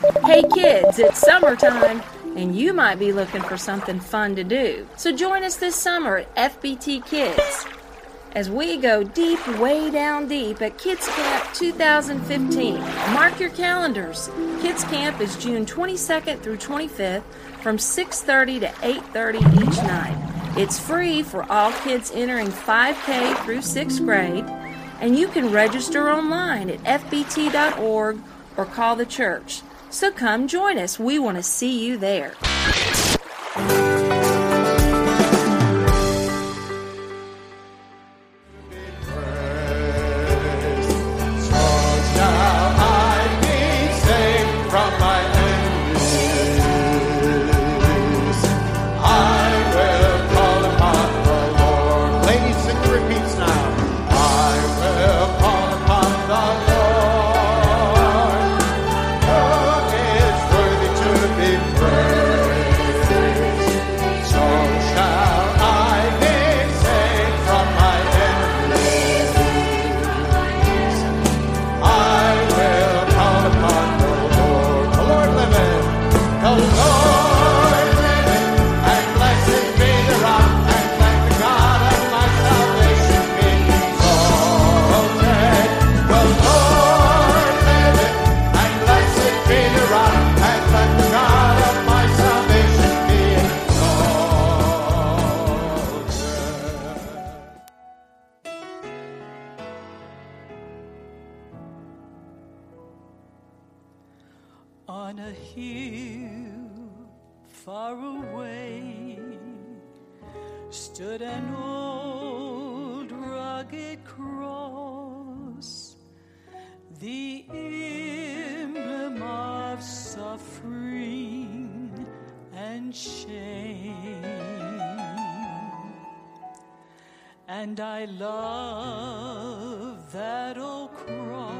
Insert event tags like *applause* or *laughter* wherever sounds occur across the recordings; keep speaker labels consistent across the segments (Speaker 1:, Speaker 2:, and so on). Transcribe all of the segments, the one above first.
Speaker 1: Hey kids, it's summertime and you might be looking for something fun to do. So join us this summer at FBT Kids as we go deep, way down deep at Kids Camp 2015. Mark your calendars. Kids Camp is June 22nd through 25th from 6:30 to 8:30 each night. It's free for all kids entering 5K through 6th grade, and you can register online at fbt.org or call the church. So come join us. We want to see you there.
Speaker 2: on a hill far away stood an old rugged cross, the emblem of suffering and shame. And I love that old cross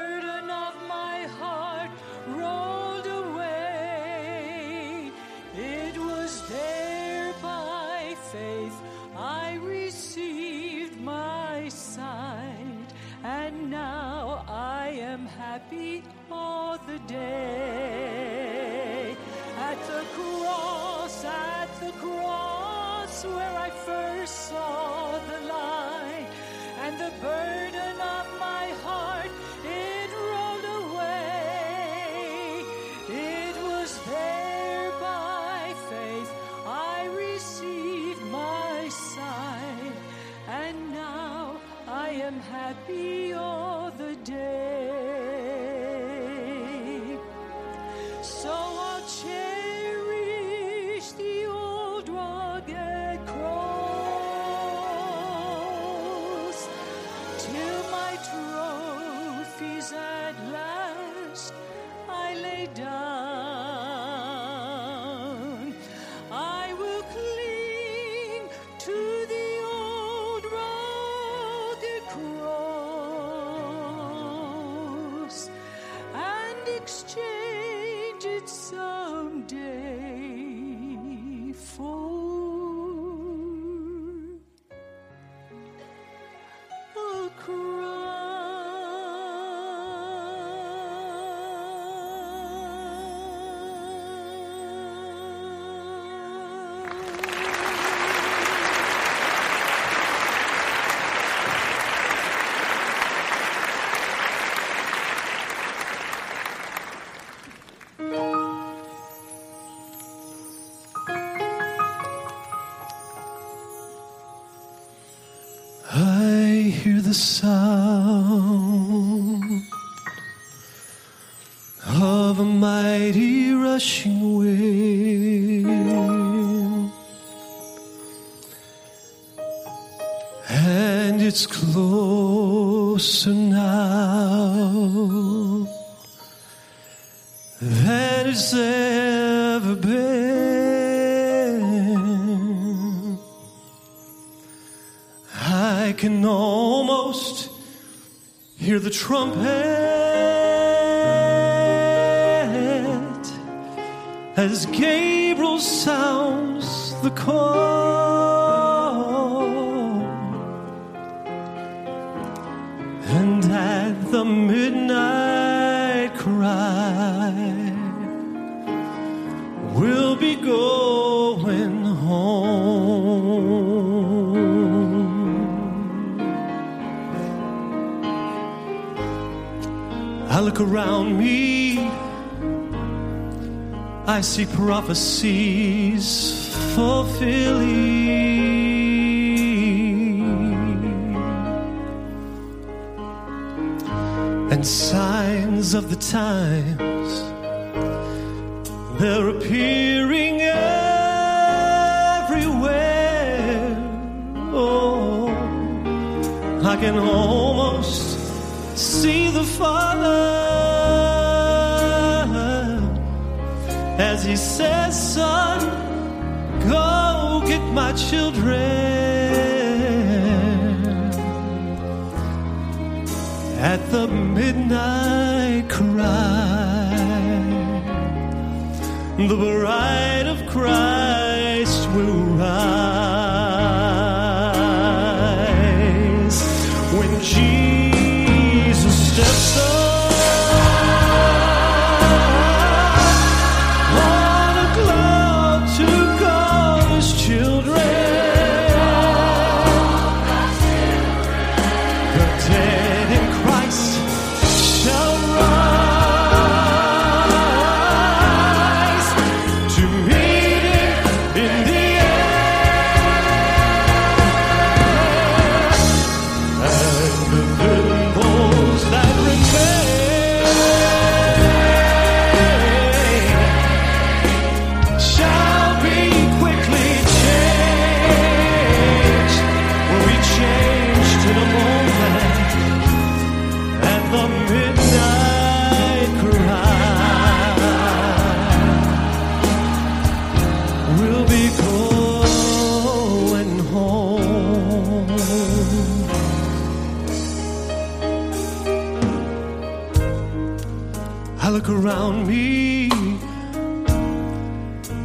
Speaker 2: a the sound of a mighty rushing wind, and it's closer trumpet as Gabriel sounds the call. Around me, I see prophecies fulfilling. And signs of the times they're appearing everywhere. Oh, I can almost see the Father as He says, Son, go get my children. At the midnight cry, the bride of Christ will rise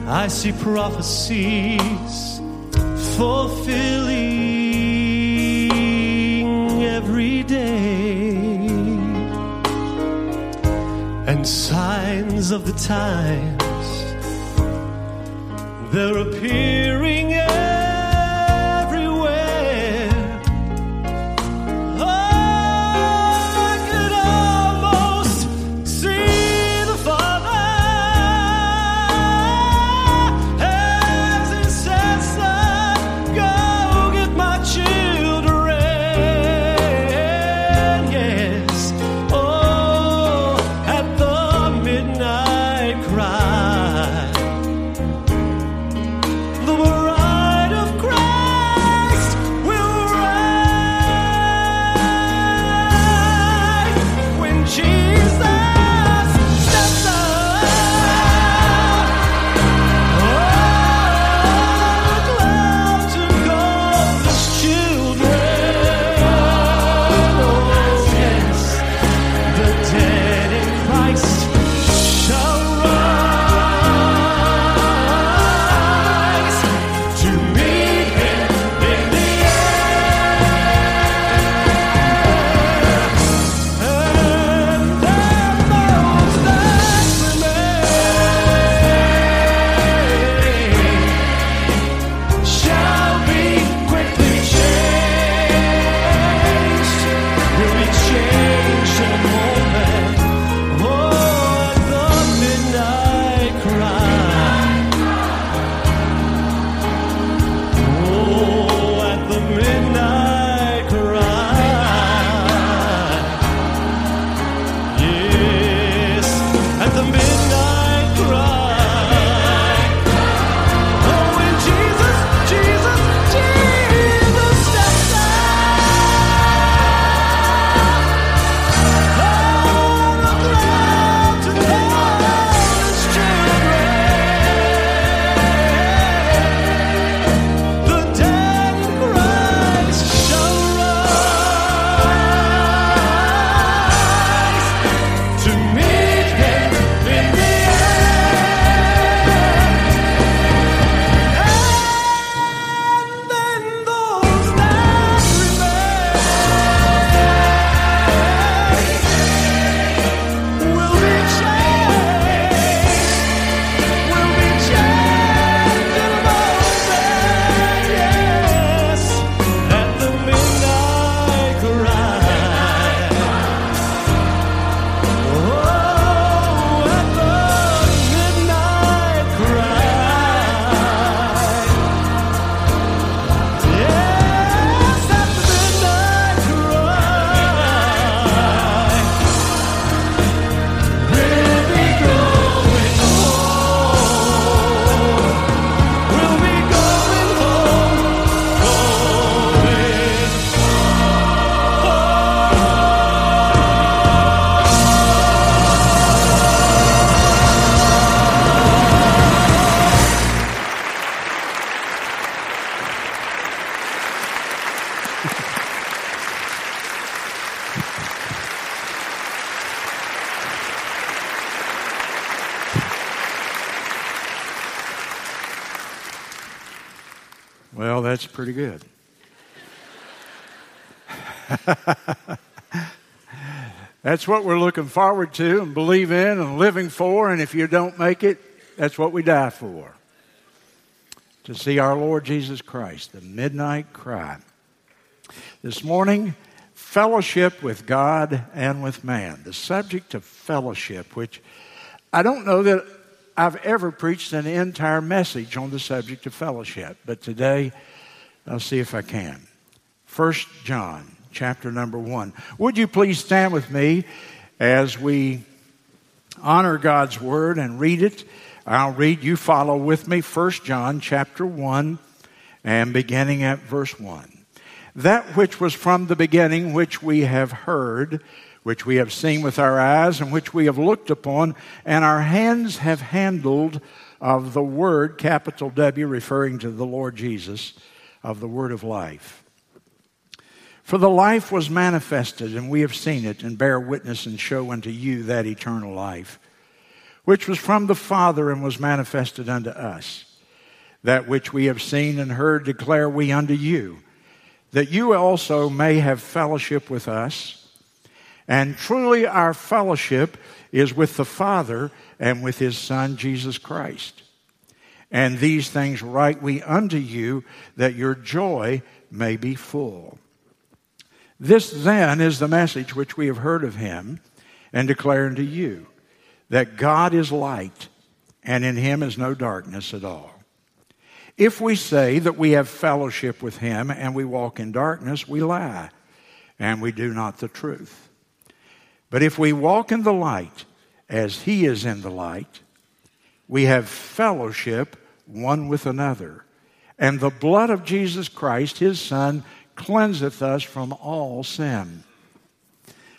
Speaker 2: I see prophecies fulfilling every day, and signs of the times they're appearing
Speaker 3: that's pretty good. *laughs* that's what we're looking forward to and believe in and living for. And if you don't make it, that's what we die for. To see our Lord Jesus Christ, the midnight cry. This morning, fellowship with God and with man. The subject of fellowship, which I don't know that I've ever preached an entire message on the subject of fellowship, but today I'll see if I can. First John, chapter number one. Would you please stand with me as we honor God's word and read it? I'll read, you follow with me. First John, chapter 1, and beginning at verse 1. That which was from the beginning, which we have heard, which we have seen with our eyes, and which we have looked upon, and our hands have handled of the Word, capital W, referring to the Lord Jesus, of the Word of life. For the life was manifested, and we have seen it, and bear witness and show unto you that eternal life, which was from the Father and was manifested unto us. That which we have seen and heard declare we unto you, that you also may have fellowship with us. And truly, our fellowship is with the Father and with His Son, Jesus Christ. And these things write we unto you, that your joy may be full. This then is the message which we have heard of Him and declare unto you, that God is light, and in Him is no darkness at all. If we say that we have fellowship with Him and we walk in darkness, we lie, and we do not the truth. But if we walk in the light as he is in the light, we have fellowship one with another. And the blood of Jesus Christ, his Son, cleanseth us from all sin.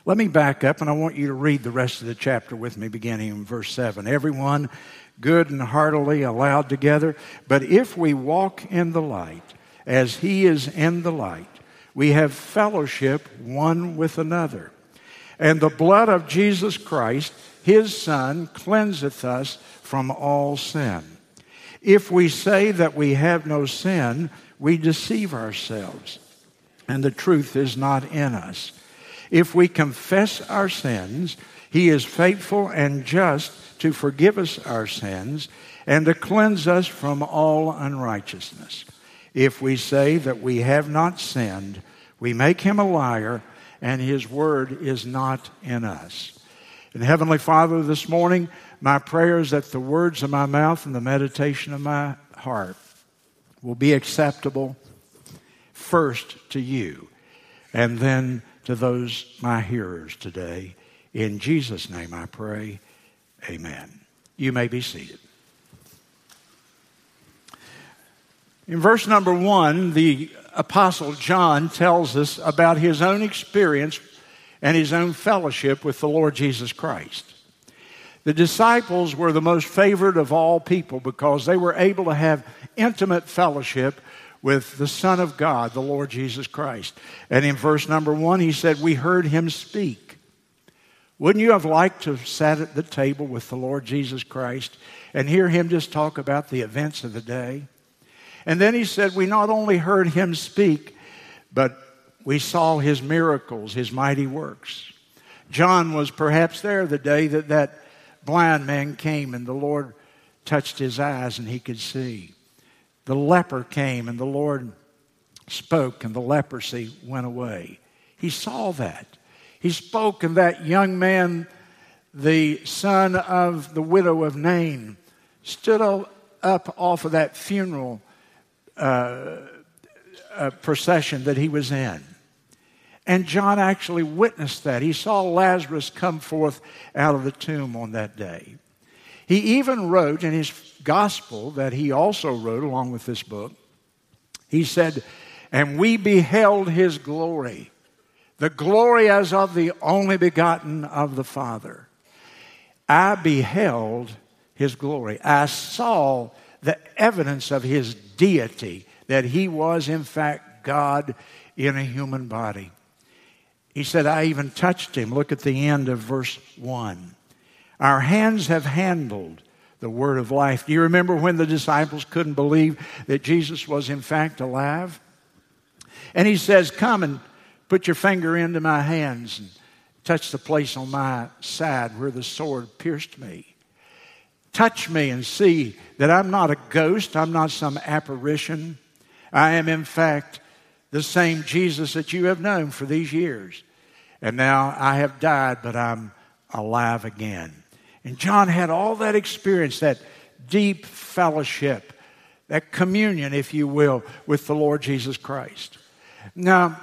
Speaker 3: Let me back up and I want you to read the rest of the chapter with me, beginning in verse 7. Everyone good and heartily aloud together. But if we walk in the light, as he is in the light, we have fellowship one with another. And the blood of Jesus Christ, his Son, cleanseth us from all sin. If we say that we have no sin, we deceive ourselves, and the truth is not in us. If we confess our sins, he is faithful and just to forgive us our sins and to cleanse us from all unrighteousness. If we say that we have not sinned, we make him a liar and His Word is not in us. And Heavenly Father, this morning, my prayer is that the words of my mouth and the meditation of my heart will be acceptable first to you and then to those my hearers today. In Jesus' name I pray. Amen. You may be seated. In verse number one, the Apostle John tells us about his own experience and his own fellowship with the Lord Jesus Christ. The disciples were the most favored of all people because they were able to have intimate fellowship with the Son of God, the Lord Jesus Christ. And in verse number one, he said, We heard him speak. Wouldn't you have liked to have sat at the table with the Lord Jesus Christ and hear him just talk about the events of the day? And then he said, We not only heard him speak, but we saw his miracles, his mighty works. John was perhaps there the day that that blind man came and the Lord touched his eyes and he could see. The leper came and the Lord spoke and the leprosy went away. He saw that. He spoke and that young man, the son of the widow of Nain, stood up off of that funeral uh, procession that he was in. And John actually witnessed that. He saw Lazarus come forth out of the tomb on that day. He even wrote in his gospel that he also wrote along with this book, he said, And we beheld his glory, the glory as of the only begotten of the Father. I beheld his glory. I saw the evidence of his deity, that he was, in fact, God in a human body. He said, I even touched him. Look at the end of verse 1. Our hands have handled the word of life. Do you remember when the disciples couldn't believe that Jesus was in fact alive? And he says, Come and put your finger into my hands and touch the place on my side where the sword pierced me. Touch me and see that I'm not a ghost, I'm not some apparition. I am, in fact, the same Jesus that you have known for these years. And now I have died, but I'm alive again. And John had all that experience, that deep fellowship, that communion, if you will, with the Lord Jesus Christ. Now,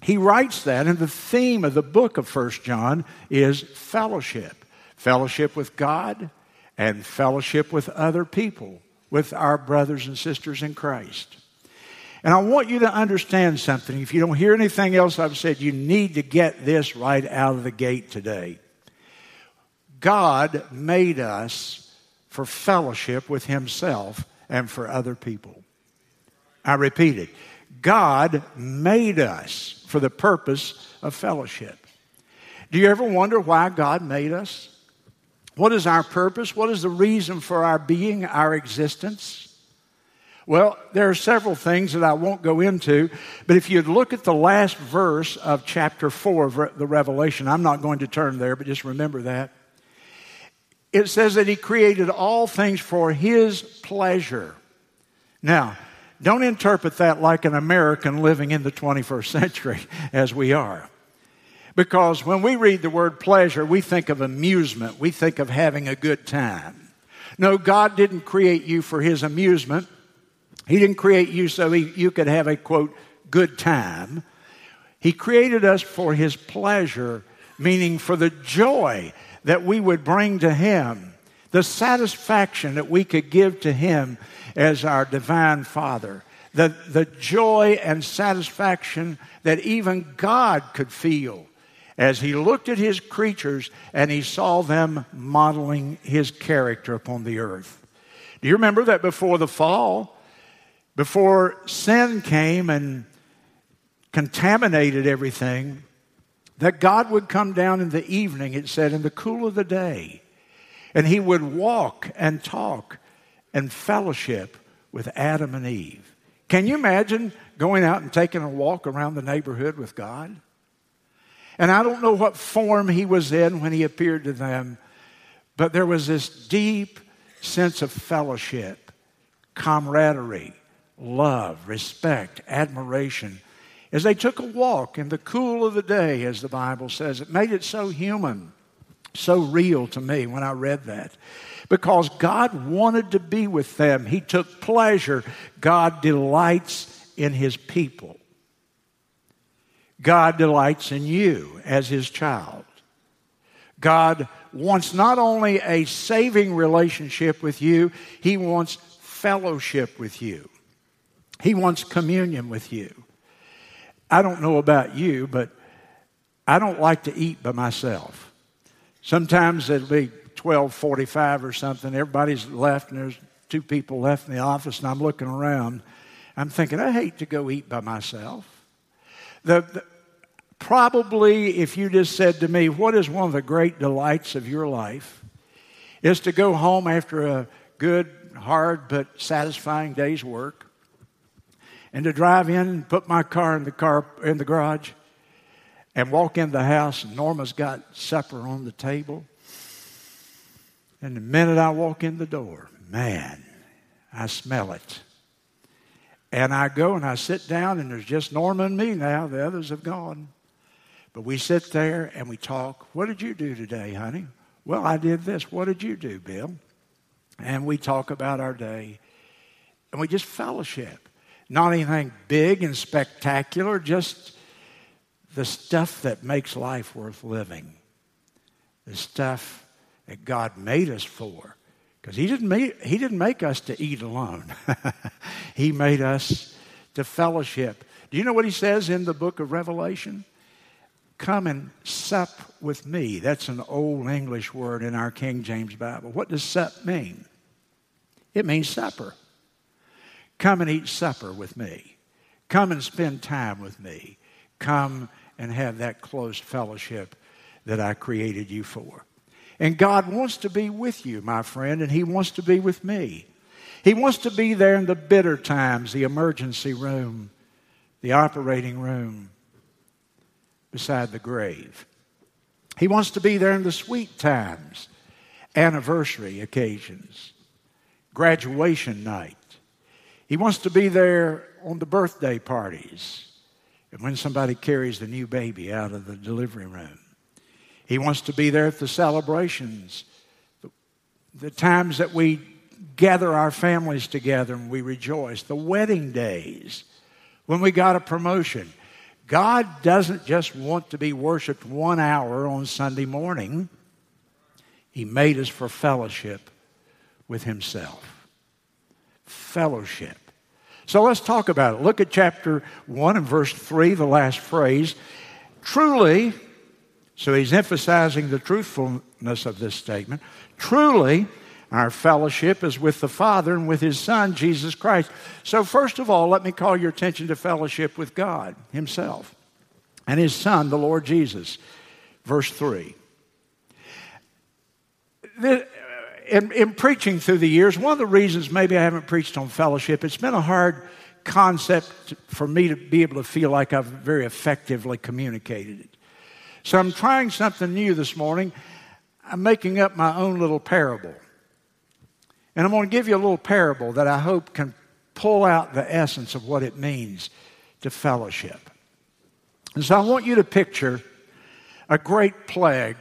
Speaker 3: he writes that, and the theme of the book of First John is fellowship fellowship with God and fellowship with other people, with our brothers and sisters in Christ. And I want you to understand something. If you don't hear anything else I've said, you need to get this right out of the gate today. God made us for fellowship with Himself and for other people. I repeat it. God made us for the purpose of fellowship. Do you ever wonder why God made us? What is our purpose? What is the reason for our being, our existence? Well, there are several things that I won't go into, but if you'd look at the last verse of chapter 4 of the Revelation, I'm not going to turn there, but just remember that. It says that He created all things for His pleasure. Now, don't interpret that like an American living in the 21st century *laughs* as we are. Because when we read the word pleasure, we think of amusement, we think of having a good time. No, God didn't create you for His amusement. He didn't create you so he, you could have a quote, good time. He created us for His pleasure, meaning for the joy that we would bring to Him, the satisfaction that we could give to Him as our divine Father, the, the joy and satisfaction that even God could feel as He looked at His creatures and He saw them modeling His character upon the earth. Do you remember that before the fall, before sin came and contaminated everything, that God would come down in the evening, it said, in the cool of the day, and he would walk and talk and fellowship with Adam and Eve. Can you imagine going out and taking a walk around the neighborhood with God? And I don't know what form he was in when he appeared to them, but there was this deep sense of fellowship, camaraderie, love, respect, admiration as they took a walk in the cool of the day, as the Bible says. It made it so human, so real to me when I read that. Because God wanted to be with them, He took pleasure. God delights in His people. God delights in you as His child. God wants not only a saving relationship with you, He wants fellowship with you. He wants communion with you. I don't know about you, but I don't like to eat by myself. Sometimes it'll be 1245 or something. Everybody's left and there's two people left in the office and I'm looking around. I'm thinking, I hate to go eat by myself. The, the, probably, if you just said to me, What is one of the great delights of your life? is to go home after a good, hard, but satisfying day's work and to drive in put my car in the car in the garage and walk in the house and Norma's got supper on the table. And the minute I walk in the door, man, I smell it. And I go and I sit down, and there's just Norma and me now. The others have gone. But we sit there and we talk. What did you do today, honey? Well, I did this. What did you do, Bill? And we talk about our day. And we just fellowship. Not anything big and spectacular, just the stuff that makes life worth living. The stuff that God made us for. Because he, didn't make, he didn't make us to eat alone, *laughs* He made us to fellowship. Do you know what He says in the book of Revelation? Come and sup with me. That's an old English word in our King James Bible. What does sup mean? It means supper. Come and eat supper with me. Come and spend time with me. Come and have that close fellowship that I created you for. And God wants to be with you, my friend, and He wants to be with me. He wants to be there in the bitter times, the emergency room, the operating room, beside the grave. He wants to be there in the sweet times, anniversary occasions, graduation night. He wants to be there on the birthday parties and when somebody carries the new baby out of the delivery room. He wants to be there at the celebrations, the, the times that we gather our families together and we rejoice, the wedding days, when we got a promotion. God doesn't just want to be worshiped one hour on Sunday morning. He made us for fellowship with Himself. Fellowship. So let's talk about it. Look at chapter 1 and verse 3, the last phrase. Truly, so he's emphasizing the truthfulness of this statement. Truly, our fellowship is with the Father and with His Son, Jesus Christ. So, first of all, let me call your attention to fellowship with God Himself and His Son, the Lord Jesus. Verse 3. In, in, preaching through the years, one of the reasons maybe I haven't preached on fellowship, it's been a hard concept for me to be able to feel like I've very effectively communicated it. So I'm trying something new this morning. I'm making up my own little parable. And I'm going to give you a little parable that I hope can pull out the essence of what it means to fellowship. And so I want you to picture a great plague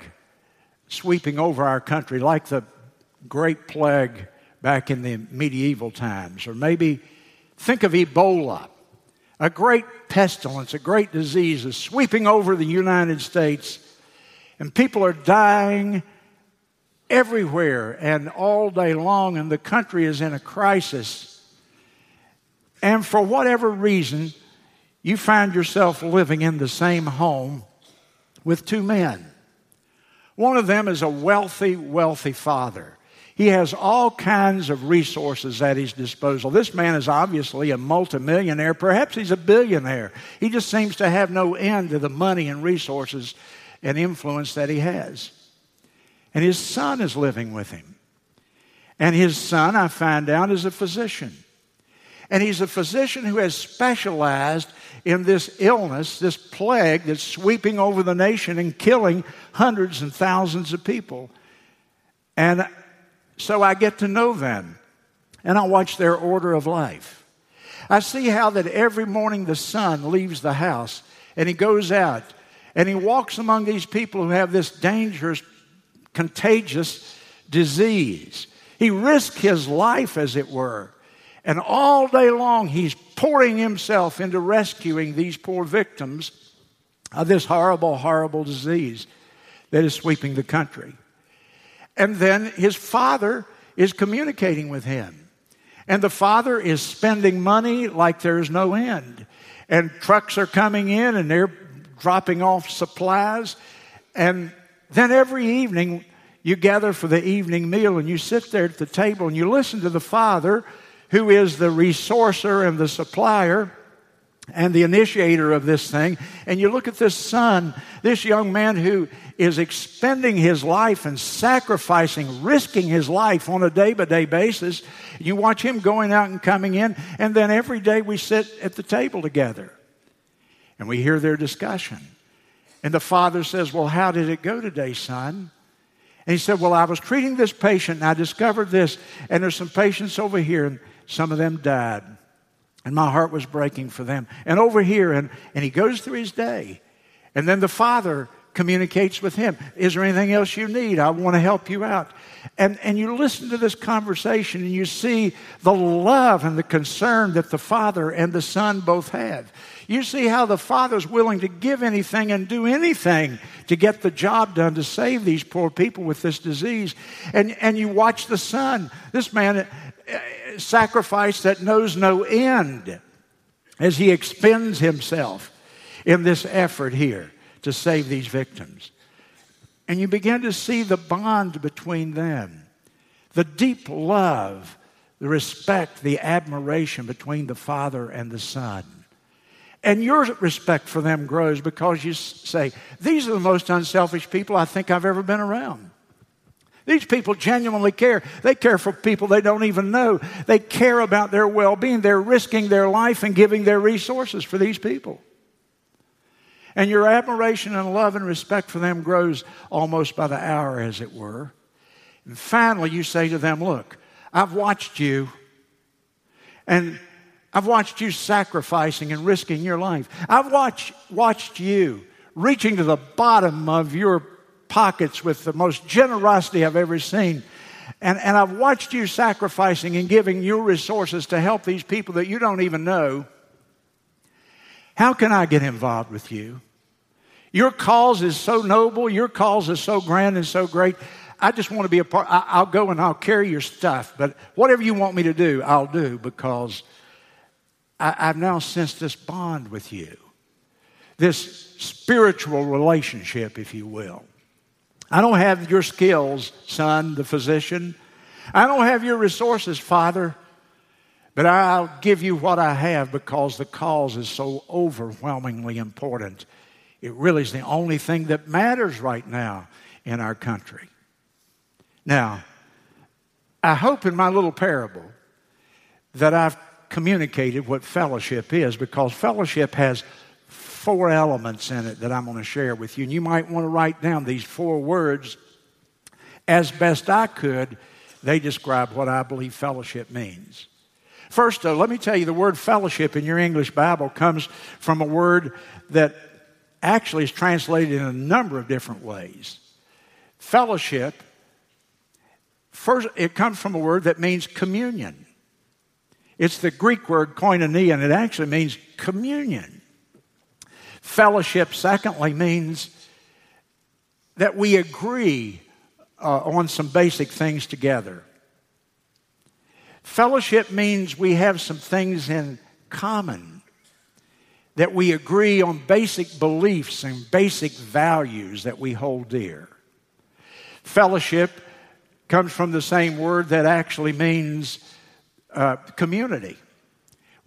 Speaker 3: sweeping over our country, like the great plague back in the medieval times. Or maybe think of Ebola a great pestilence, a great disease is sweeping over the United States, and people are dying everywhere and all day long, and the country is in a crisis. And for whatever reason, you find yourself living in the same home with two men. One of them is a wealthy, wealthy father. He has all kinds of resources at his disposal. This man is obviously a multimillionaire. Perhaps he's a billionaire. He just seems to have no end to the money and resources and influence that he has. And his son is living with him. And his son, I find out, is a physician. And he's a physician who has specialized in this illness, this plague that's sweeping over the nation and killing hundreds and thousands of people. And so I get to know them and I watch their order of life. I see how that every morning the son leaves the house and he goes out and he walks among these people who have this dangerous, contagious disease. He risks his life, as it were. And all day long, he's pouring himself into rescuing these poor victims of this horrible, horrible disease that is sweeping the country. And then his father is communicating with him. And the father is spending money like there's no end. And trucks are coming in and they're dropping off supplies. And then every evening, you gather for the evening meal and you sit there at the table and you listen to the father, who is the resourcer and the supplier and the initiator of this thing. And you look at this son, this young man who is expending his life and sacrificing, risking his life on a day by day basis. You watch him going out and coming in, and then every day we sit at the table together and we hear their discussion. And the father says, Well, how did it go today, son? And he said, Well, I was treating this patient and I discovered this, and there's some patients over here, and some of them died. And my heart was breaking for them. And over here, and, and he goes through his day. And then the father communicates with him. Is there anything else you need? I want to help you out. And, and you listen to this conversation and you see the love and the concern that the father and the son both have. You see how the father's willing to give anything and do anything to get the job done to save these poor people with this disease. And, and you watch the son, this man sacrifice that knows no end as he expends himself in this effort here to save these victims. And you begin to see the bond between them, the deep love, the respect, the admiration between the father and the son. And your respect for them grows because you say, These are the most unselfish people I think I've ever been around. These people genuinely care. They care for people they don't even know. They care about their well being. They're risking their life and giving their resources for these people. And your admiration and love and respect for them grows almost by the hour, as it were. And finally, you say to them, Look, I've watched you, and I've watched you sacrificing and risking your life. I've watched, watched you reaching to the bottom of your pockets with the most generosity I've ever seen. And, and I've watched you sacrificing and giving your resources to help these people that you don't even know. How can I get involved with you? Your cause is so noble, your cause is so grand and so great. I just want to be a part. I, will go and I'll carry your stuff, but whatever you want me to do, I'll do because I, I've now sensed this bond with you, this spiritual relationship, if you will. I don't have your skills, son, the physician. I don't have your resources, Father, but I'll give you what I have because the cause is so overwhelmingly important. It really is the only thing that matters right now in our country. Now, I hope in my little parable that I've communicated what fellowship is because fellowship has four elements in it that I'm going to share with you. And you might want to write down these four words. As best I could, they describe what I believe fellowship means. First, though, let me tell you the word fellowship in your English Bible comes from a word that actually is translated in a number of different ways. Fellowship, first, it comes from a word that means communion. It's the Greek word koinonia, and it actually means communion. Fellowship, secondly, means that we agree uh, on some basic things together. Fellowship means we have some things in common, that we agree on basic beliefs and basic values that we hold dear. Fellowship comes from the same word that actually means uh, community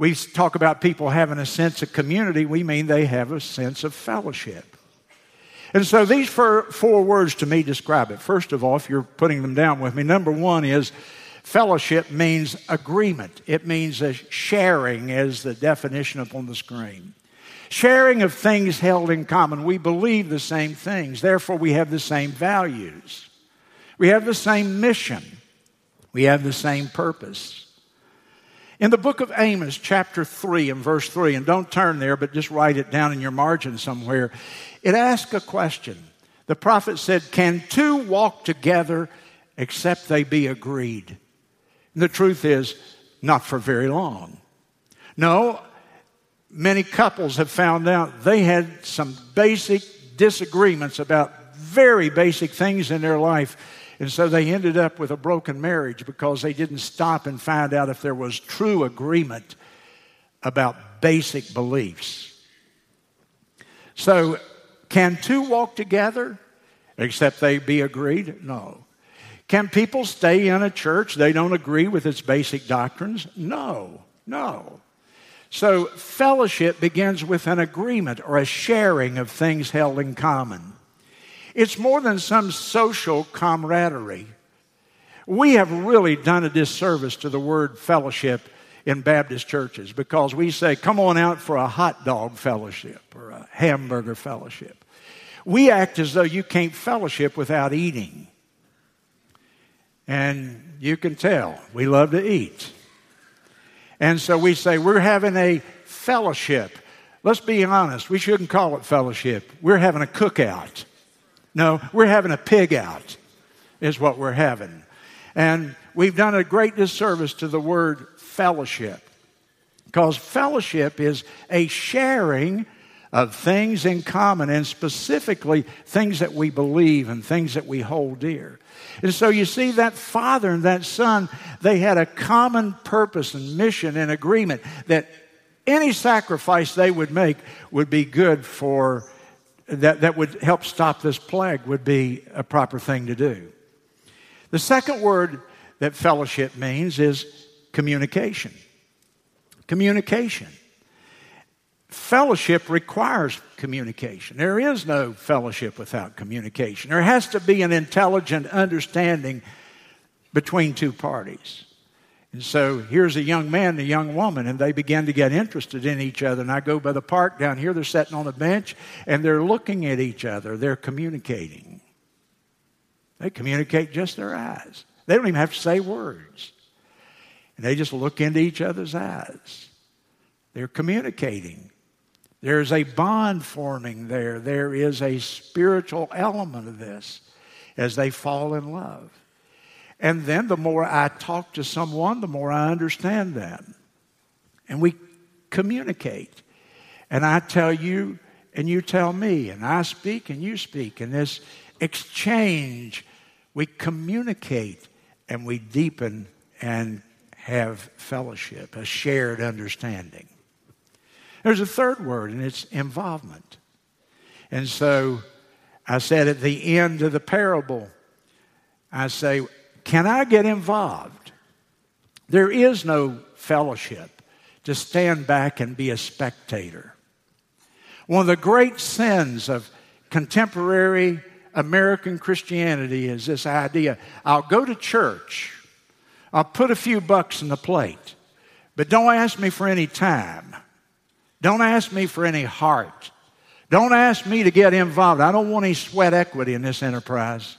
Speaker 3: we talk about people having a sense of community, we mean they have a sense of fellowship. And so these four, four words to me describe it. First of all, if you're putting them down with me, number one is fellowship means agreement, it means a sharing, as the definition up on the screen. Sharing of things held in common. We believe the same things, therefore, we have the same values. We have the same mission. We have the same purpose. In the book of Amos, chapter 3 and verse 3, and don't turn there, but just write it down in your margin somewhere, it asks a question. The prophet said, Can two walk together except they be agreed? And the truth is, not for very long. No, many couples have found out they had some basic disagreements about very basic things in their life and so they ended up with a broken marriage because they didn't stop and find out if there was true agreement about basic beliefs. So, can two walk together except they be agreed? No. Can people stay in a church they don't agree with its basic doctrines? No, no. So, fellowship begins with an agreement or a sharing of things held in common. It's more than some social camaraderie. We have really done a disservice to the word fellowship in Baptist churches because we say, come on out for a hot dog fellowship or a hamburger fellowship. We act as though you can't fellowship without eating. And you can tell we love to eat. And so we say, we're having a fellowship. Let's be honest, we shouldn't call it fellowship. We're having a cookout. No, we're having a pig out, is what we're having. And we've done a great disservice to the word fellowship because fellowship is a sharing of things in common and specifically things that we believe and things that we hold dear. And so you see, that father and that son, they had a common purpose and mission and agreement that any sacrifice they would make would be good for that, that would help stop this plague would be a proper thing to do. The second word that fellowship means is communication. Communication. fellowship requires communication. There is no fellowship without communication. There has to be an intelligent understanding between two parties. And so here's a young man and a young woman, and they begin to get interested in each other. And I go by the park down here, they're sitting on a bench, and they're looking at each other. They're communicating. They communicate just their eyes. They don't even have to say words. And they just look into each other's eyes. They're communicating. There's a bond forming there. There is a spiritual element of this as they fall in love. And then the more I talk to someone, the more I understand them. And we communicate. And I tell you, and you tell me, and I speak, and you speak. And this exchange, we communicate and we deepen and have fellowship, a shared understanding. There's a third word, and it's involvement. And so I said at the end of the parable, I say, Can I get involved? There is no fellowship to stand back and be a spectator. One of the great sins of contemporary American Christianity is this idea I'll go to church, I'll put a few bucks in the plate, but don't ask me for any time. Don't ask me for any heart. Don't ask me to get involved. I don't want any sweat equity in this enterprise.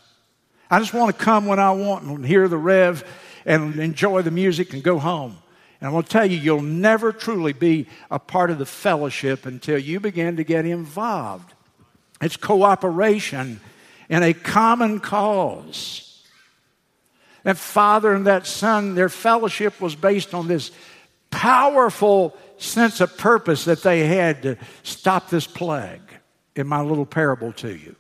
Speaker 3: I just want to come when I want and hear the rev and enjoy the music and go home. And I'm going to tell you, you'll never truly be a part of the fellowship until you begin to get involved. It's cooperation in a common cause. That father and that son, their fellowship was based on this powerful sense of purpose that they had to stop this plague in my little parable to you.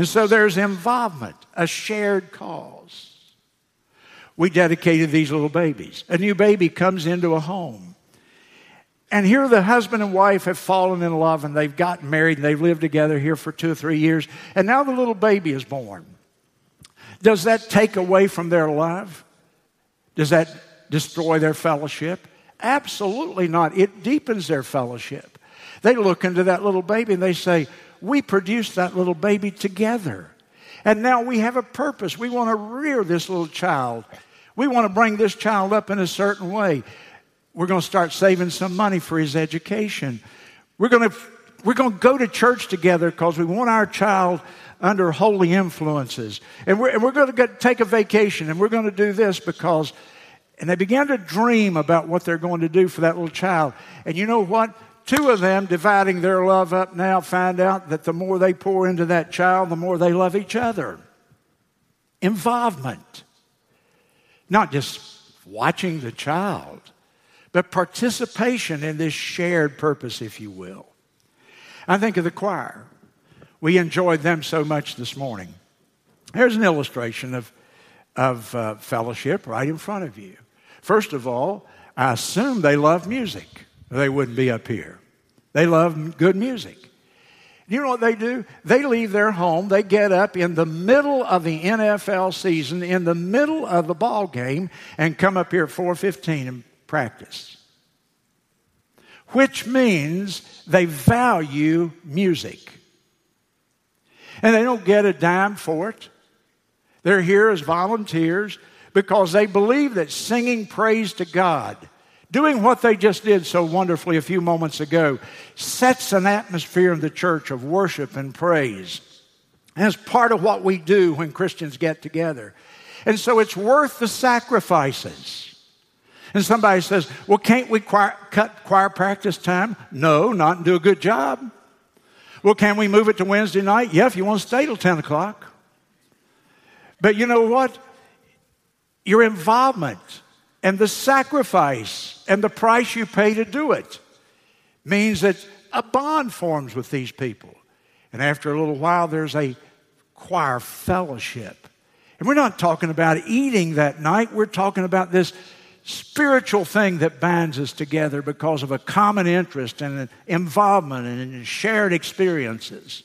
Speaker 3: And so there's involvement, a shared cause. We dedicated these little babies. A new baby comes into a home. And here the husband and wife have fallen in love and they've gotten married and they've lived together here for two or three years. And now the little baby is born. Does that take away from their love? Does that destroy their fellowship? Absolutely not. It deepens their fellowship. They look into that little baby and they say, We produced that little baby together. And now we have a purpose. We want to rear this little child. We want to bring this child up in a certain way. We're going to start saving some money for his education. We're going to, we're going to go to church together because we want our child under holy influences. And we're, and we're going to get, take a vacation and we're going to do this because and they began to dream about what they're going to do for that little child. And you know what? Two of them, dividing their love up now, find out that the more they pour into that child, the more they love each other. Involvement. Not just watching the child, but participation in this shared purpose, if you will. I think of the choir. We enjoyed them so much this morning. Here's an illustration of, of uh, fellowship right in front of you. First of all, I assume they love music. They wouldn't be up here. They love good music. You know what they do? They leave their home, they get up in the middle of the NFL season, in the middle of the ball game, and come up here at 415 and practice. Which means they value music. And they don't get a dime for it. They're here as volunteers because they believe that singing praise to God, doing what they just did so wonderfully a few moments ago, sets an atmosphere in the church of worship and praise. It's part of what we do when Christians get together. And so it's worth the sacrifices. And somebody says, well, can't we choir, cut choir practice time? No, not and do a good job. Well, can we move it to Wednesday night? Yeah, if you want to stay till 10 o'clock. But you know what? your involvement and the sacrifice and the price you pay to do it means that a bond forms with these people. And after a little while, there's a choir fellowship. And we're not talking about eating that night, we're talking about this spiritual thing that binds us together because of a common interest and an involvement and shared experiences.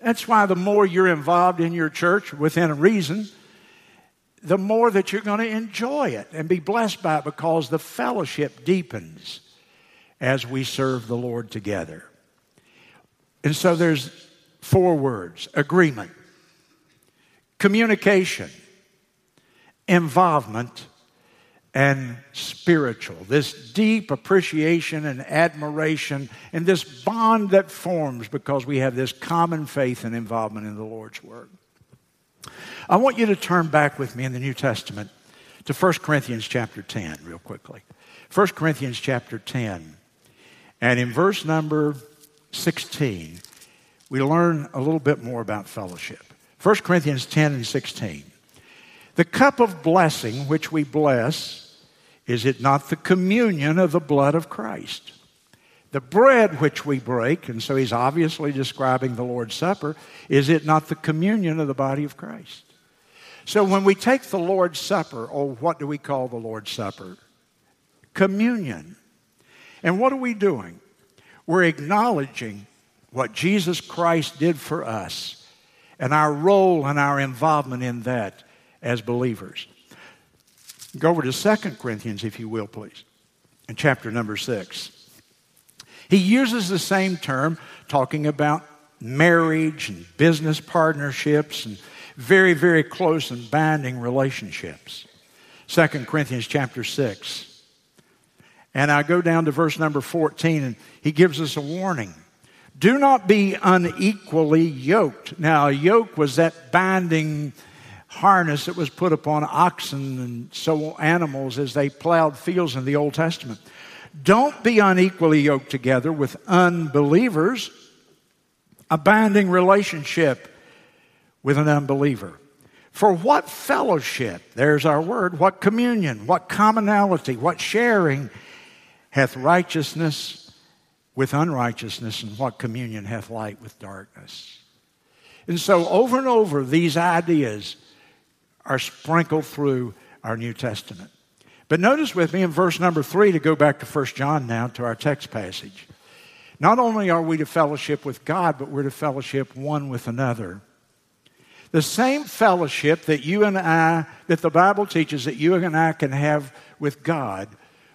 Speaker 3: That's why the more you're involved in your church within a reason, the more that you're going to enjoy it and be blessed by it because the fellowship deepens. as we serve the Lord together. And so there's four words agreement, communication, involvement, and spiritual. This deep appreciation and admiration, and this bond that forms because we have this common faith and involvement in the Lord's Word. I want you to turn back with me in the New Testament to 1 Corinthians chapter 10, real quickly. 1 Corinthians chapter 10. And in verse number 16, we learn a little bit more about fellowship. 1 Corinthians 10 and 16. The cup of blessing which we bless, is it not the communion of the blood of Christ? The bread which we break, and so he's obviously describing the Lord's Supper, is it not the communion of the body of Christ? So when we take the Lord's Supper, or what do we call the Lord's Supper? Communion. And what are we doing? We're acknowledging what Jesus Christ did for us and our role and our involvement in that as believers. Go over to 2 Corinthians, if you will, please, in chapter number 6. He uses the same term, talking about marriage and business partnerships and very, very close and binding relationships. 2 Corinthians chapter 6. And I go down to verse number 14, and he gives us a warning. Do not be unequally yoked. Now, a yoke was that binding harness that was put upon oxen and so animals as they plowed fields in the Old Testament. Don't be unequally yoked together with unbelievers, a binding relationship with an unbeliever. For what fellowship, there's our word, what communion, what commonality, what sharing hath righteousness with unrighteousness, and what communion hath light with darkness? And so, over and over, these ideas are sprinkled through our New Testament. But notice with me in verse number three, to go back to 1 John now to our text passage. Not only are we to fellowship with God, but we're to fellowship one with another. The same fellowship that you and I, that the Bible teaches that you and I can have with God,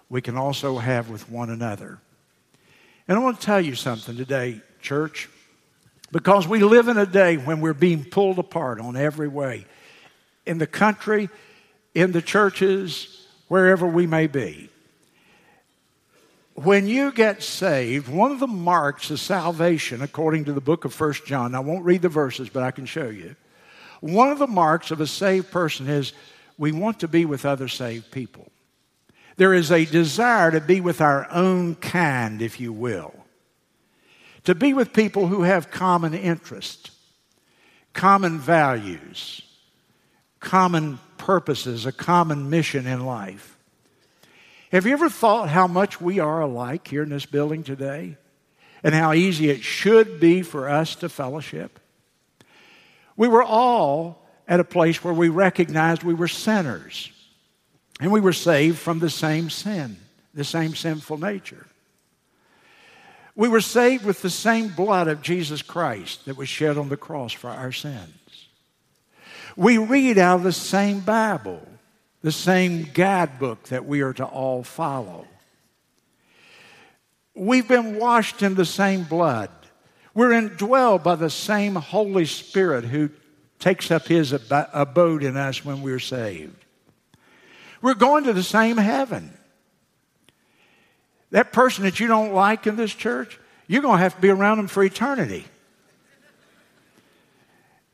Speaker 3: we can also have with one another. And I want to tell you something today, church, because we live in a day when we're being pulled apart on every way in the country, in the churches, wherever we may be. When you get saved, one of the marks of salvation, according to the book of First John, I won't read the verses, but I can show you. One of the marks of a saved person is we want to be with other saved people. There is a desire to be with our own kind, if you will. To be with people who have common interests, common values, common purposes, a common mission in life. Have you ever thought how much we are alike here in this building today? And how easy it should be for us to fellowship? We were all at a place where we recognized we were sinners. And we were saved from the same sin, the same sinful nature. We were saved with the same blood of Jesus Christ that was shed on the cross for our sins. We read out of the same Bible, the same guidebook that we are to all follow. We've been washed in the same blood. We're indwelled by the same Holy Spirit who takes up his abode in us when we're saved. We're going to the same heaven. That person that you don't like in this church, you're going to have to be around them for eternity.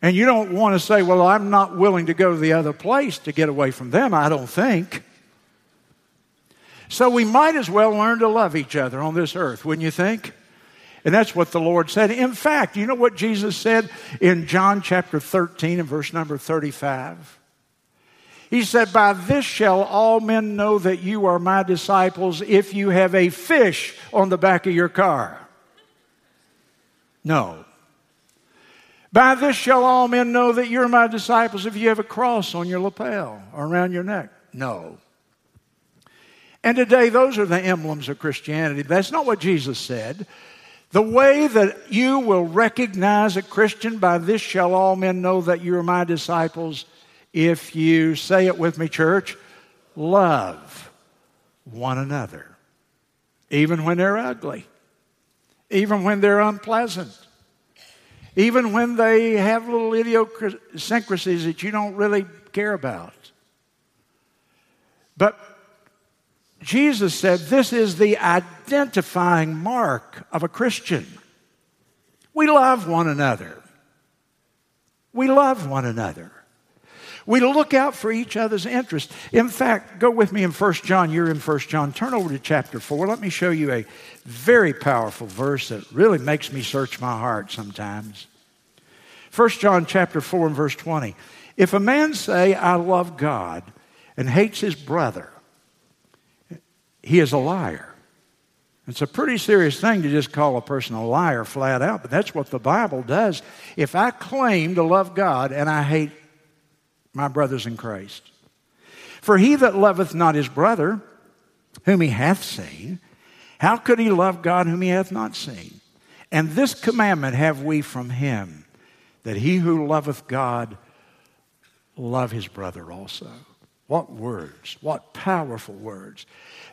Speaker 3: And you don't want to say, well, I'm not willing to go to the other place to get away from them, I don't think. So we might as well learn to love each other on this earth, wouldn't you think? And that's what the Lord said. In fact, you know what Jesus said in John chapter 13 and verse number 35? He said, By this shall all men know that you are my disciples if you have a fish on the back of your car. No. By this shall all men know that you're my disciples if you have a cross on your lapel or around your neck. No. And today, those are the emblems of Christianity. That's not what Jesus said. The way that you will recognize a Christian, by this shall all men know that you are my disciples if you say it with me, church, love one another. even when they're ugly, even when they're unpleasant, even when they have little idiosyncrasies that you don't really care about. But Jesus said this is the identifying mark of a Christian. We love one another. We love one another. We look out for each other's interests. In fact, go with me in 1 John. You're in 1 John. Turn over to chapter 4. Let me show you a very powerful verse that really makes me search my heart sometimes. 1 John chapter 4 and verse 20. If a man say, I love God, and hates his brother, he is a liar. It's a pretty serious thing to just call a person a liar flat out, but that's what the Bible does. If I claim to love God and I hate my brothers in Christ, for he that loveth not his brother, whom he hath seen, how could he love God whom he hath not seen? And this commandment have we from him, that he who loveth God love his brother also. What words, what powerful words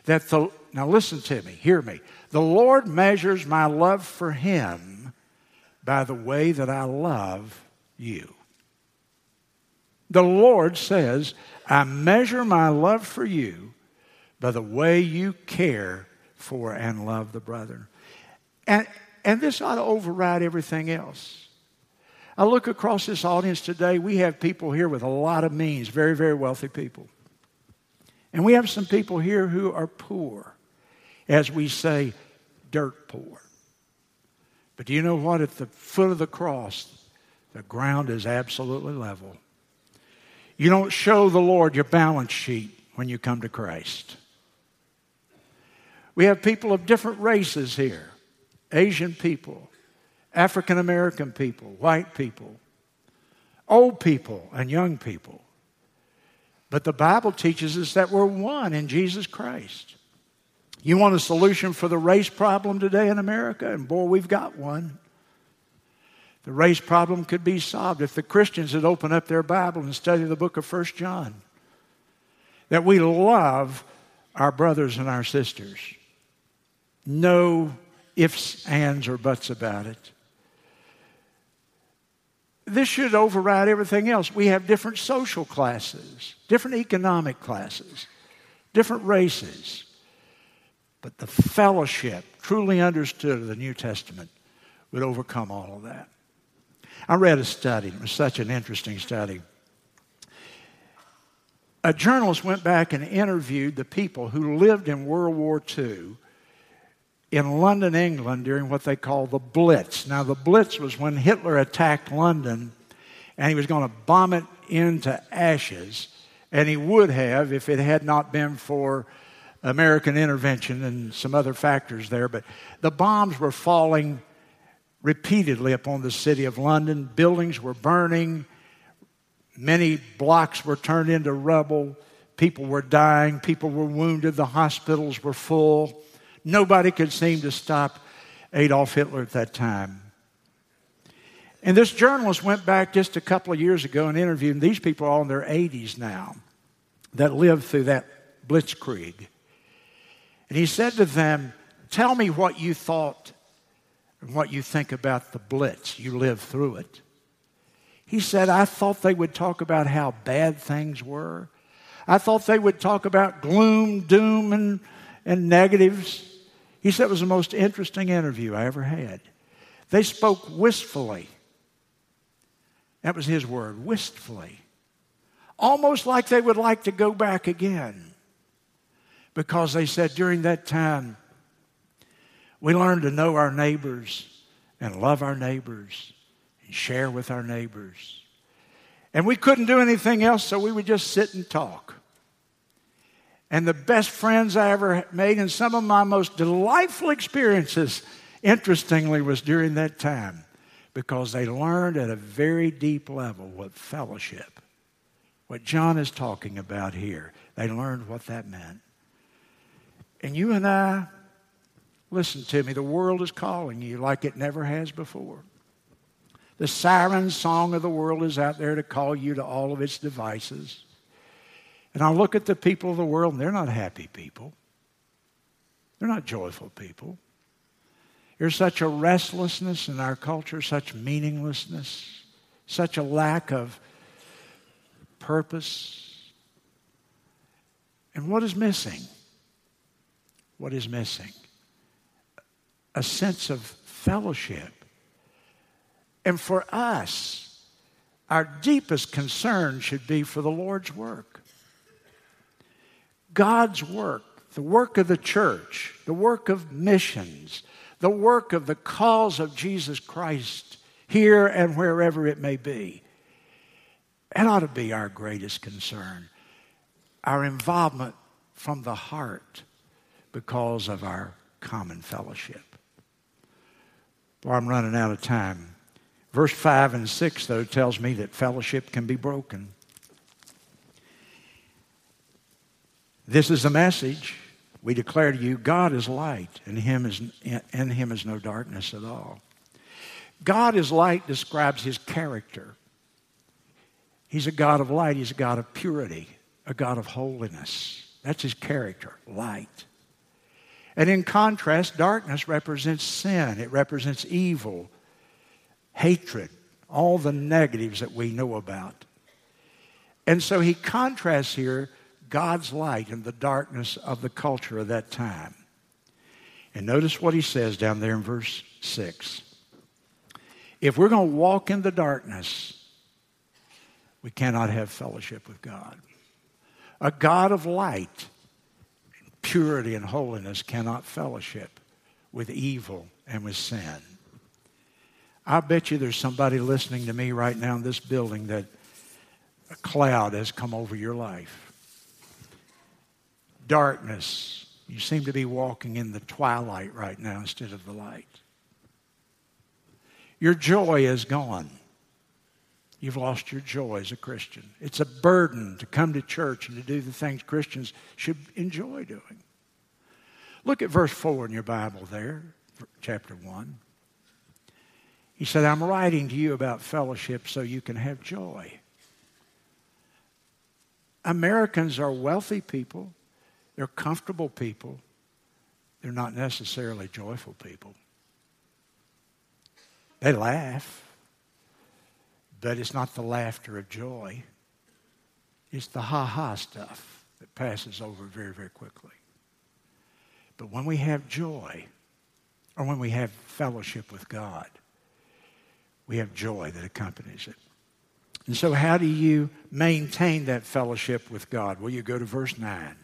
Speaker 3: that the, now listen to me, hear me. The Lord measures my love for Him by the way that I love you. The Lord says, I measure my love for you by the way you care for and love the brother. And, and this ought to override everything else. I look across this audience today, we have people here with a lot of means, very, very wealthy people. And we have some people here who are poor, as we say, dirt poor. But do you know what? At the foot of the cross, the ground is absolutely level. You don't show the Lord your balance sheet when you come to Christ. We have people of different races here Asian people, African American people, white people, old people, and young people. But the Bible teaches us that we're one in Jesus Christ. You want a solution for the race problem today in America? And boy, we've got one. The race problem could be solved if the Christians would open up their Bible and study the book of First John. That we love our brothers and our sisters. No ifs, ands, or buts about it. This should override everything else. We have different social classes, different economic classes, different races. But the fellowship, truly understood of the New Testament, would overcome all of that. I read a study, it was such an interesting study. A journalist went back and interviewed the people who lived in World War II in London, England, during what they call the Blitz. Now, the Blitz was when Hitler attacked London and he was going to bomb it into ashes, and he would have if it had not been for American intervention and some other factors there. But the bombs were falling repeatedly upon the city of London, buildings were burning, many blocks were turned into rubble. People were dying, people were wounded, the hospitals were full. Nobody could seem to stop Adolf Hitler at that time. And this journalist went back just a couple of years ago and interviewed, and these people are all in their 80s now that lived through that blitzkrieg. And he said to them, Tell me what you thought and what you think about the blitz. You lived through it. He said, I thought they would talk about how bad things were. I thought they would talk about gloom, doom, and, and negatives. He said it was the most interesting interview I ever had. They spoke wistfully. That was his word, wistfully. Almost like they would like to go back again. Because they said during that time, we learned to know our neighbors and love our neighbors and share with our neighbors. And we couldn't do anything else, so we would just sit and talk. And the best friends I ever made, and some of my most delightful experiences, interestingly, was during that time because they learned at a very deep level what fellowship, what John is talking about here, they learned what that meant. And you and I, listen to me, the world is calling you like it never has before. The siren song of the world is out there to call you to all of its devices. And I look at the people of the world, and they're not happy people. They're not joyful people. There's such a restlessness in our culture, such meaninglessness, such a lack of purpose. And what is missing? What is missing? A sense of fellowship. And for us, our deepest concern should be for the Lord's work. God's work, the work of the church, the work of missions, the work of the cause of Jesus Christ here and wherever it may be. That ought to be our greatest concern. Our involvement from the heart because of our common fellowship. Well, I'm running out of time. Verse 5 and 6, though, tells me that fellowship can be broken. This is the message we declare to you God is light, and him is, in him is no darkness at all. God is light describes his character. He's a God of light, he's a God of purity, a God of holiness. That's his character, light. And in contrast, darkness represents sin, it represents evil, hatred, all the negatives that we know about. And so he contrasts here God's light in the darkness of the culture of that time. And notice what he says down there in verse 6. If we're going to walk in the darkness, we cannot have fellowship with God. A God of light, purity, and holiness cannot fellowship with evil and with sin. I bet you there's somebody listening to me right now in this building that a cloud has come over your life darkness. You seem to be walking in the twilight right now instead of the light. Your joy is gone. You've lost your joy as a Christian. It's a burden to come to church and to do the things Christians should enjoy doing. Look at verse 4 in your Bible there, chapter 1. He said, I'm writing to you about fellowship so you can have joy. Americans are wealthy people. They're comfortable people. They're not necessarily joyful people. They laugh, but it's not the laughter of joy. It's the ha ha stuff that passes over very, very quickly. But when we have joy, or when we have fellowship with God, we have joy that accompanies it. And so, how do you maintain that fellowship with God? Well, you go to verse 9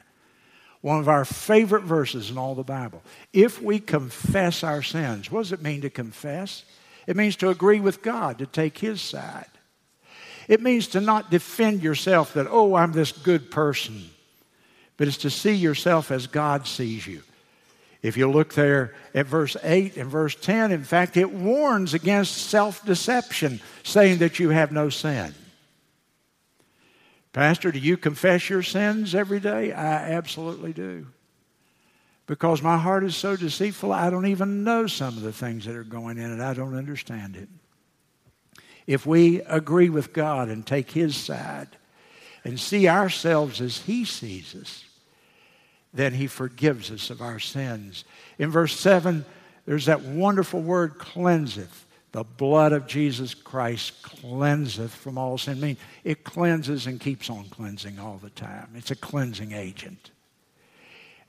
Speaker 3: one of our favorite verses in all the Bible. If we confess our sins, what does it mean to confess? It means to agree with God, to take His side. It means to not defend yourself that, oh, I'm this good person, but it's to see yourself as God sees you. If you look there at verse 8 and verse 10, in fact, it warns against self deception, saying that you have no sin. Pastor, do you confess your sins every day? I absolutely do. Because my heart is so deceitful, I don't even know some of the things that are going in it. I don't understand it. If we agree with God and take His side and see ourselves as He sees us, then He forgives us of our sins. In verse 7, there's that wonderful word, cleanseth. The blood of Jesus Christ cleanseth from all sin. I mean, it cleanses and keeps on cleansing all the time. It's a cleansing agent.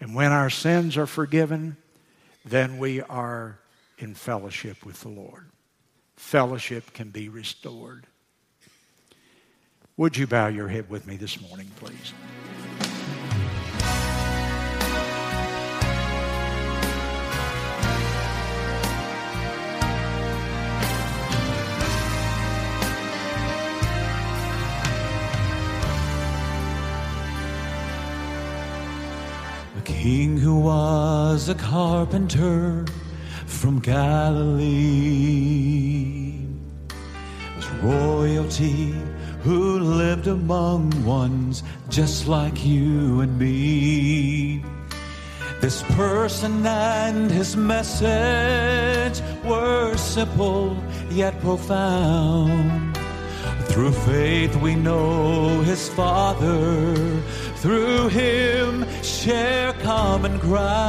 Speaker 3: And when our sins are forgiven, then we are in fellowship with the Lord. Fellowship can be restored. Would you bow your head with me this morning, please?
Speaker 2: King who was a carpenter from Galilee was royalty who lived among ones just like you and me. This person and his message were simple yet profound. Through faith we know his Father through him share common ground.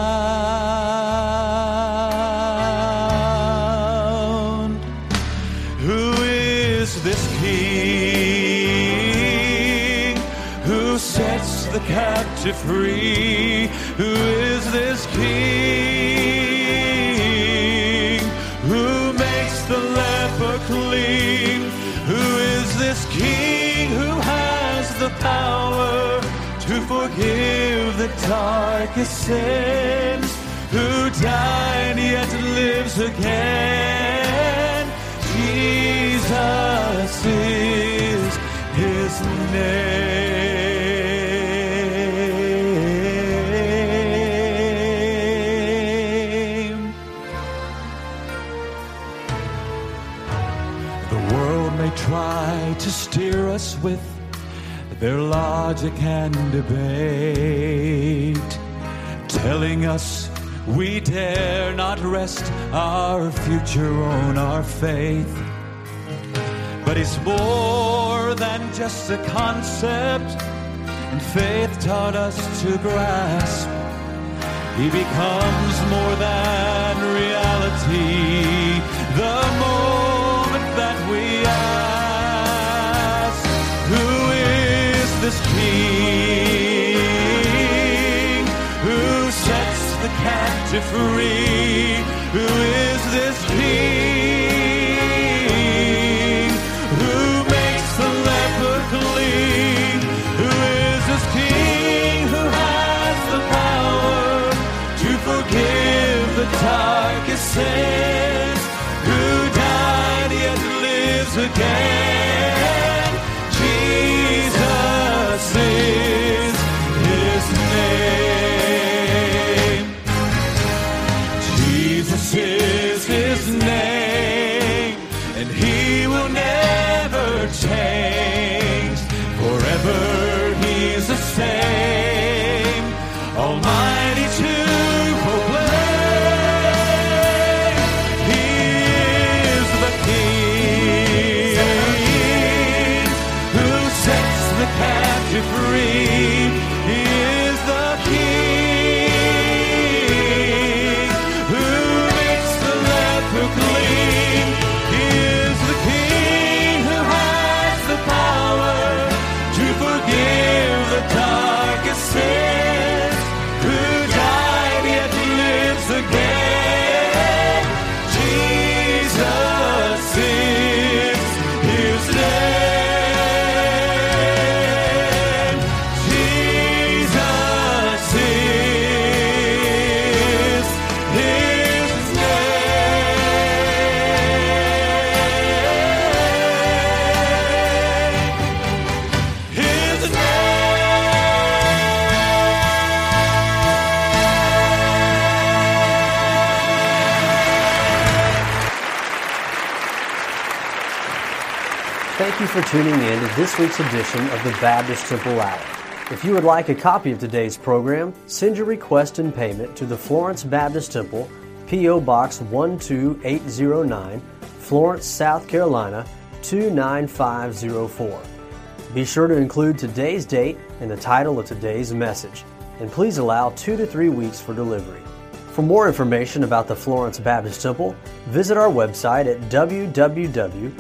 Speaker 2: Who is this king who sets the captive free? Who is this king forgive the darkest sins? Who died yet lives again? Jesus is his name. The world may try to steer us with their logic and debate, telling us we dare not rest our future on our faith. But it's more than just a concept, and faith taught us to grasp. He becomes more than reality
Speaker 4: for tuning in to this week's edition of the Baptist Temple Hour. If you would like a copy of today's program, send your request and payment to the Florence Baptist Temple, P.O. Box 12809, Florence, South Carolina 29504. Be sure to include today's date and the title of today's message, and please allow two to three weeks for delivery. For more information about the Florence Baptist Temple, visit our website at www.fbt.org.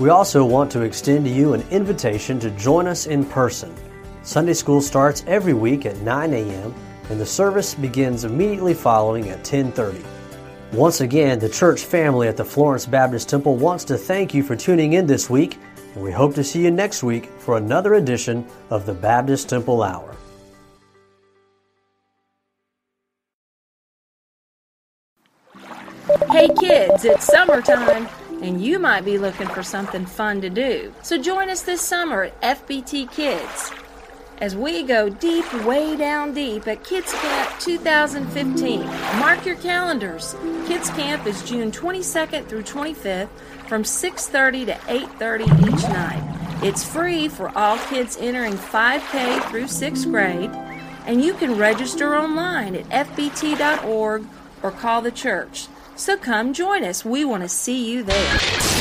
Speaker 4: We also want to extend to you an invitation to join us in person. Sunday school starts every week at 9 a.m. and the service begins immediately following at 10:30. Once again, the church family at the Florence Baptist Temple wants to thank you for tuning in this week, and we hope to see you next week for another edition of the Baptist Temple Hour.
Speaker 1: Hey kids, it's summertime, and you might be looking for something fun to do. So join us this summer at FBT Kids as we go deep, way down deep at Kids Camp 2015. Mark your calendars. Kids Camp is June 22nd through 25th from 6:30 to 8:30 each night. It's free for all kids entering 5K through 6th grade, and you can register online at fbt.org or call the church. So come join us. We want to see you there.